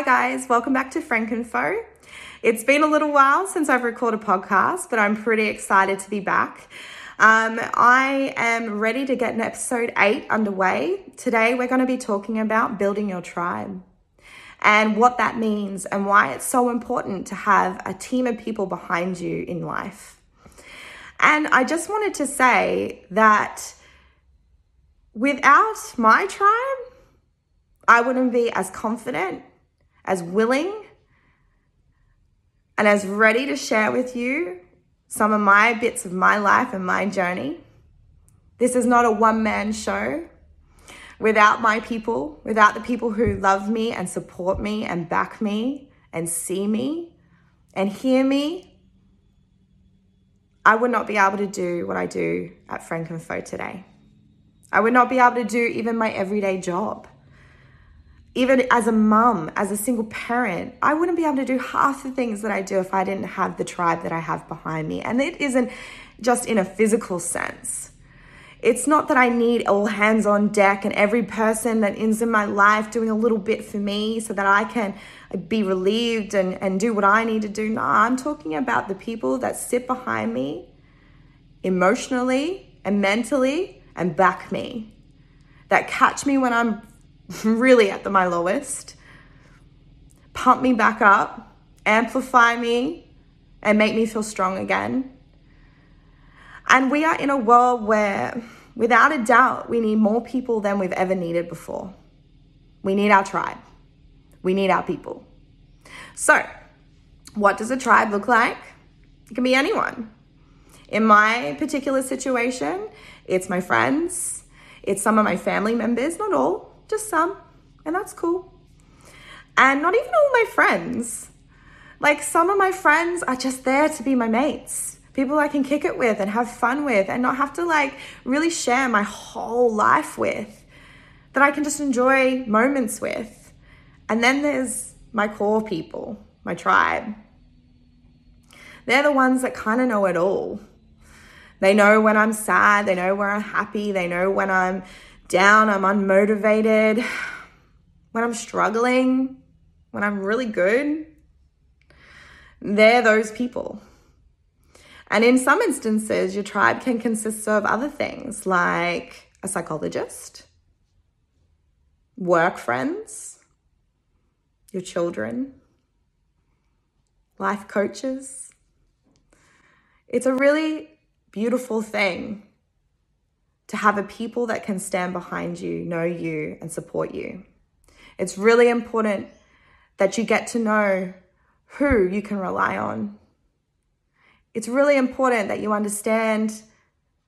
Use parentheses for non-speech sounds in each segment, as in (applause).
Hi, guys. Welcome back to Frankenfo. It's been a little while since I've recorded a podcast, but I'm pretty excited to be back. Um, I am ready to get an episode eight underway. Today, we're going to be talking about building your tribe and what that means and why it's so important to have a team of people behind you in life. And I just wanted to say that without my tribe, I wouldn't be as confident as willing and as ready to share with you some of my bits of my life and my journey. This is not a one man show. Without my people, without the people who love me and support me and back me and see me and hear me, I would not be able to do what I do at Frankenfo today. I would not be able to do even my everyday job even as a mum, as a single parent, I wouldn't be able to do half the things that I do if I didn't have the tribe that I have behind me. And it isn't just in a physical sense. It's not that I need all hands on deck and every person that is in my life doing a little bit for me so that I can be relieved and, and do what I need to do. No, I'm talking about the people that sit behind me emotionally and mentally and back me, that catch me when I'm (laughs) really at the, my lowest, pump me back up, amplify me, and make me feel strong again. And we are in a world where, without a doubt, we need more people than we've ever needed before. We need our tribe, we need our people. So, what does a tribe look like? It can be anyone. In my particular situation, it's my friends, it's some of my family members, not all, just some, and that's cool. And not even all my friends. Like some of my friends are just there to be my mates, people I can kick it with and have fun with, and not have to like really share my whole life with, that I can just enjoy moments with. And then there's my core people, my tribe. They're the ones that kind of know it all. They know when I'm sad, they know when I'm happy, they know when I'm down, I'm unmotivated, when I'm struggling, when I'm really good, they're those people. And in some instances, your tribe can consist of other things like a psychologist, work friends, your children, life coaches. It's a really beautiful thing to have a people that can stand behind you, know you, and support you. It's really important that you get to know who you can rely on. It's really important that you understand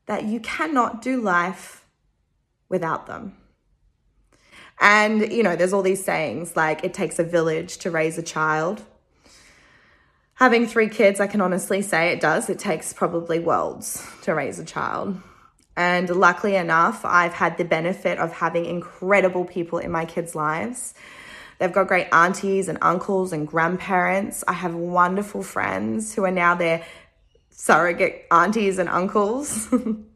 that you cannot do life without them. And, you know, there's all these sayings like it takes a village to raise a child. Having three kids, I can honestly say it does. It takes probably worlds to raise a child. And luckily enough, I've had the benefit of having incredible people in my kids' lives. They've got great aunties and uncles and grandparents. I have wonderful friends who are now their surrogate aunties and uncles. (laughs) and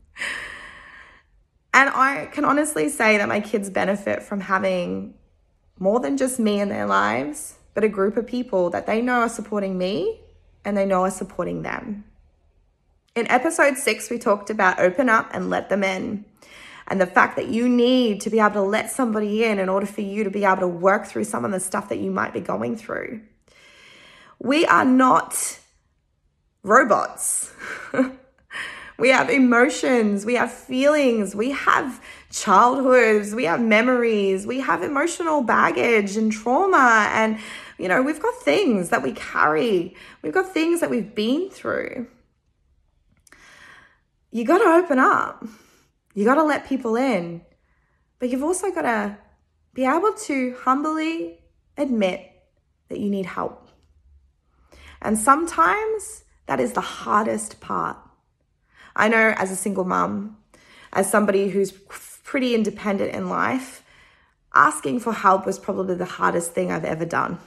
I can honestly say that my kids benefit from having more than just me in their lives, but a group of people that they know are supporting me and they know are supporting them. In episode six, we talked about open up and let them in. And the fact that you need to be able to let somebody in in order for you to be able to work through some of the stuff that you might be going through. We are not robots. (laughs) we have emotions, we have feelings, we have childhoods, we have memories, we have emotional baggage and trauma. And, you know, we've got things that we carry, we've got things that we've been through you got to open up. You got to let people in. But you've also got to be able to humbly admit that you need help. And sometimes that is the hardest part. I know as a single mum, as somebody who's pretty independent in life, asking for help was probably the hardest thing I've ever done.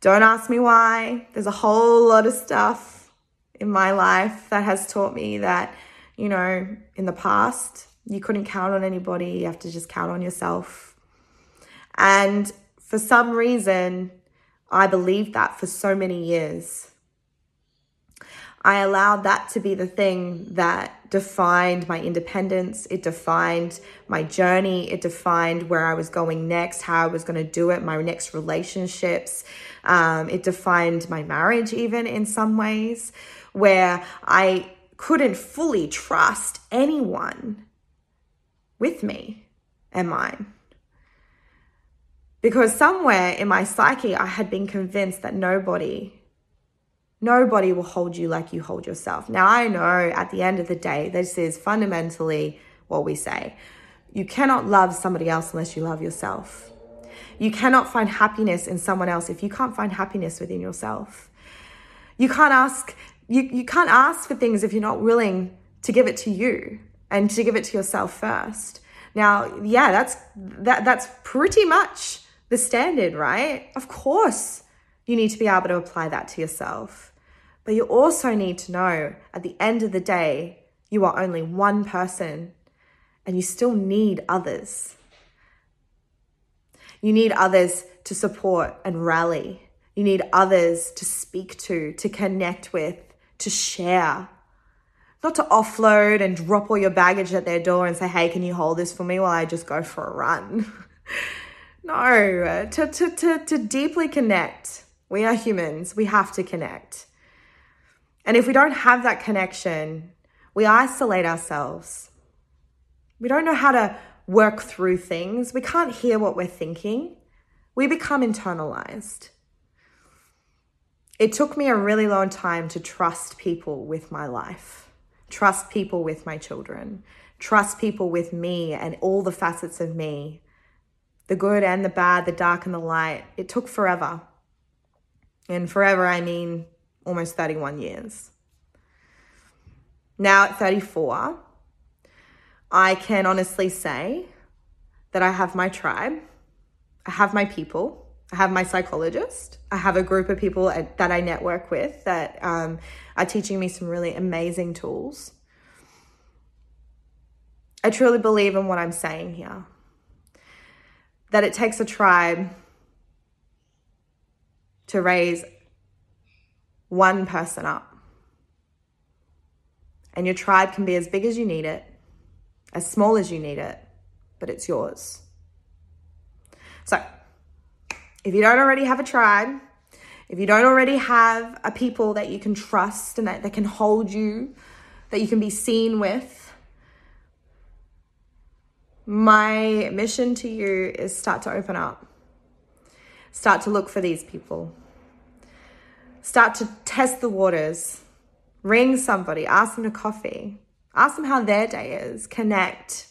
Don't ask me why. There's a whole lot of stuff in my life that has taught me that, you know, in the past, you couldn't count on anybody. You have to just count on yourself. And for some reason, I believed that for so many years. I allowed that to be the thing that defined my independence. It defined my journey. It defined where I was going next, how I was going to do it, my next relationships. Um, it defined my marriage, even in some ways, where I couldn't fully trust anyone with me and mine. Because somewhere in my psyche, I had been convinced that nobody Nobody will hold you like you hold yourself. Now, I know at the end of the day, this is fundamentally what we say. You cannot love somebody else unless you love yourself. You cannot find happiness in someone else if you can't find happiness within yourself. You can't ask you, you can't ask for things if you're not willing to give it to you and to give it to yourself first. Now, yeah, that's that that's pretty much the standard, right? Of course, you need to be able to apply that to yourself. But you also need to know at the end of the day, you are only one person and you still need others. You need others to support and rally. You need others to speak to, to connect with, to share. Not to offload and drop all your baggage at their door and say, hey, can you hold this for me while I just go for a run? (laughs) no, to, to, to, to deeply connect. We are humans, we have to connect. And if we don't have that connection, we isolate ourselves. We don't know how to work through things. We can't hear what we're thinking. We become internalized. It took me a really long time to trust people with my life, trust people with my children, trust people with me and all the facets of me the good and the bad, the dark and the light. It took forever. And forever, I mean almost 31 years. Now at 34, I can honestly say that I have my tribe, I have my people, I have my psychologist, I have a group of people that I network with that um, are teaching me some really amazing tools. I truly believe in what I'm saying here that it takes a tribe to raise one person up. And your tribe can be as big as you need it, as small as you need it, but it's yours. So, if you don't already have a tribe, if you don't already have a people that you can trust and that, that can hold you, that you can be seen with, my mission to you is start to open up. Start to look for these people. Start to test the waters. Ring somebody, ask them to coffee, ask them how their day is, connect.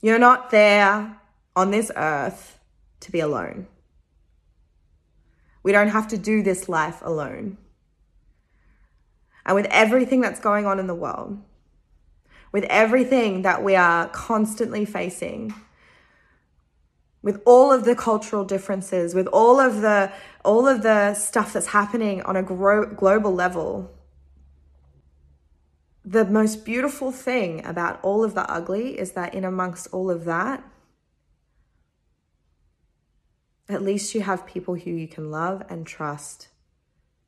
You're not there on this earth to be alone. We don't have to do this life alone. And with everything that's going on in the world, with everything that we are constantly facing, with all of the cultural differences, with all of the all of the stuff that's happening on a gro- global level. The most beautiful thing about all of the ugly is that in amongst all of that, at least you have people who you can love and trust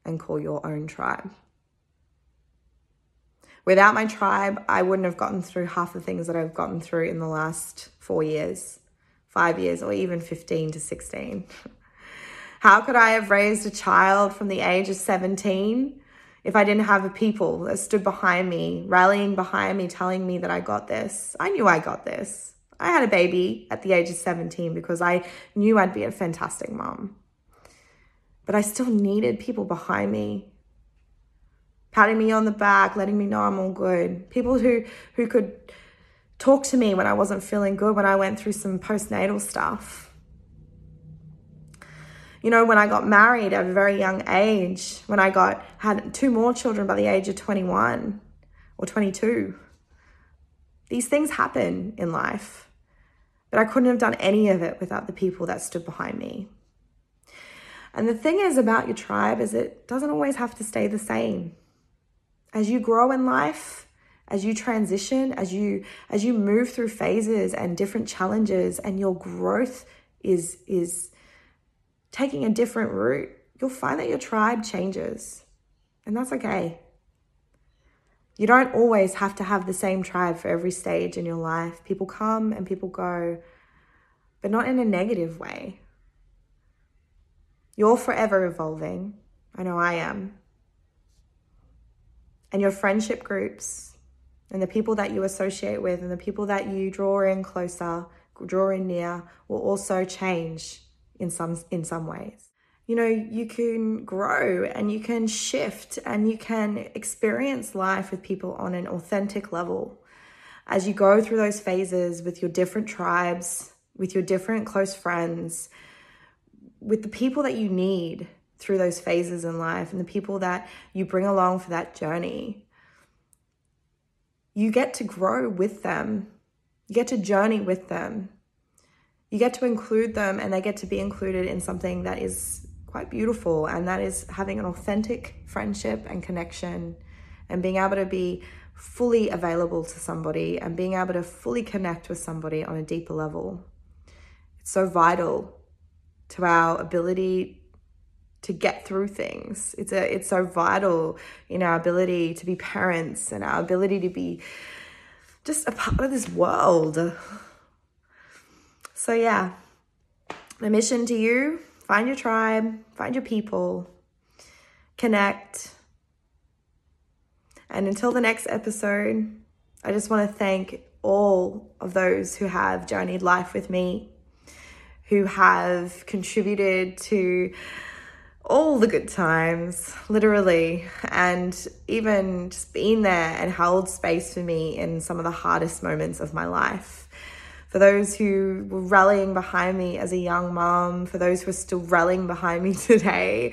and call your own tribe. Without my tribe, I wouldn't have gotten through half the things that I've gotten through in the last four years five years, or even 15 to 16. (laughs) How could I have raised a child from the age of 17 if I didn't have a people that stood behind me, rallying behind me, telling me that I got this? I knew I got this. I had a baby at the age of 17 because I knew I'd be a fantastic mom. But I still needed people behind me, patting me on the back, letting me know I'm all good. People who, who could talk to me when I wasn't feeling good, when I went through some postnatal stuff. You know, when I got married at a very young age, when I got had two more children by the age of 21 or 22. These things happen in life. But I couldn't have done any of it without the people that stood behind me. And the thing is about your tribe is it doesn't always have to stay the same. As you grow in life, as you transition, as you as you move through phases and different challenges and your growth is is taking a different route, you'll find that your tribe changes. And that's okay. You don't always have to have the same tribe for every stage in your life. People come and people go, but not in a negative way. You're forever evolving. I know I am. And your friendship groups and the people that you associate with and the people that you draw in closer, draw in near will also change in some in some ways you know, you can grow and you can shift and you can experience life with people on an authentic level. As you go through those phases with your different tribes, with your different close friends, with the people that you need through those phases in life and the people that you bring along for that journey, you get to grow with them. You get to journey with them. You get to include them and they get to be included in something that is quite beautiful, and that is having an authentic friendship and connection and being able to be fully available to somebody and being able to fully connect with somebody on a deeper level. It's so vital to our ability to get through things. It's a it's so vital in our ability to be parents and our ability to be just a part of this world. So yeah, my mission to you Find your tribe, find your people, connect. And until the next episode, I just want to thank all of those who have journeyed life with me, who have contributed to all the good times, literally, and even just being there and held space for me in some of the hardest moments of my life for those who were rallying behind me as a young mom, for those who are still rallying behind me (laughs) today.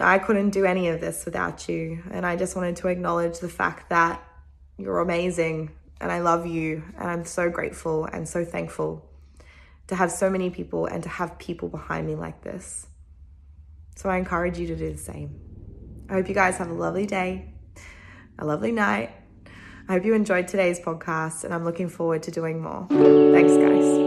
I couldn't do any of this without you. And I just wanted to acknowledge the fact that you're amazing and I love you. And I'm so grateful and so thankful to have so many people and to have people behind me like this. So I encourage you to do the same. I hope you guys have a lovely day, a lovely night, I hope you enjoyed today's podcast and I'm looking forward to doing more. Thanks, guys.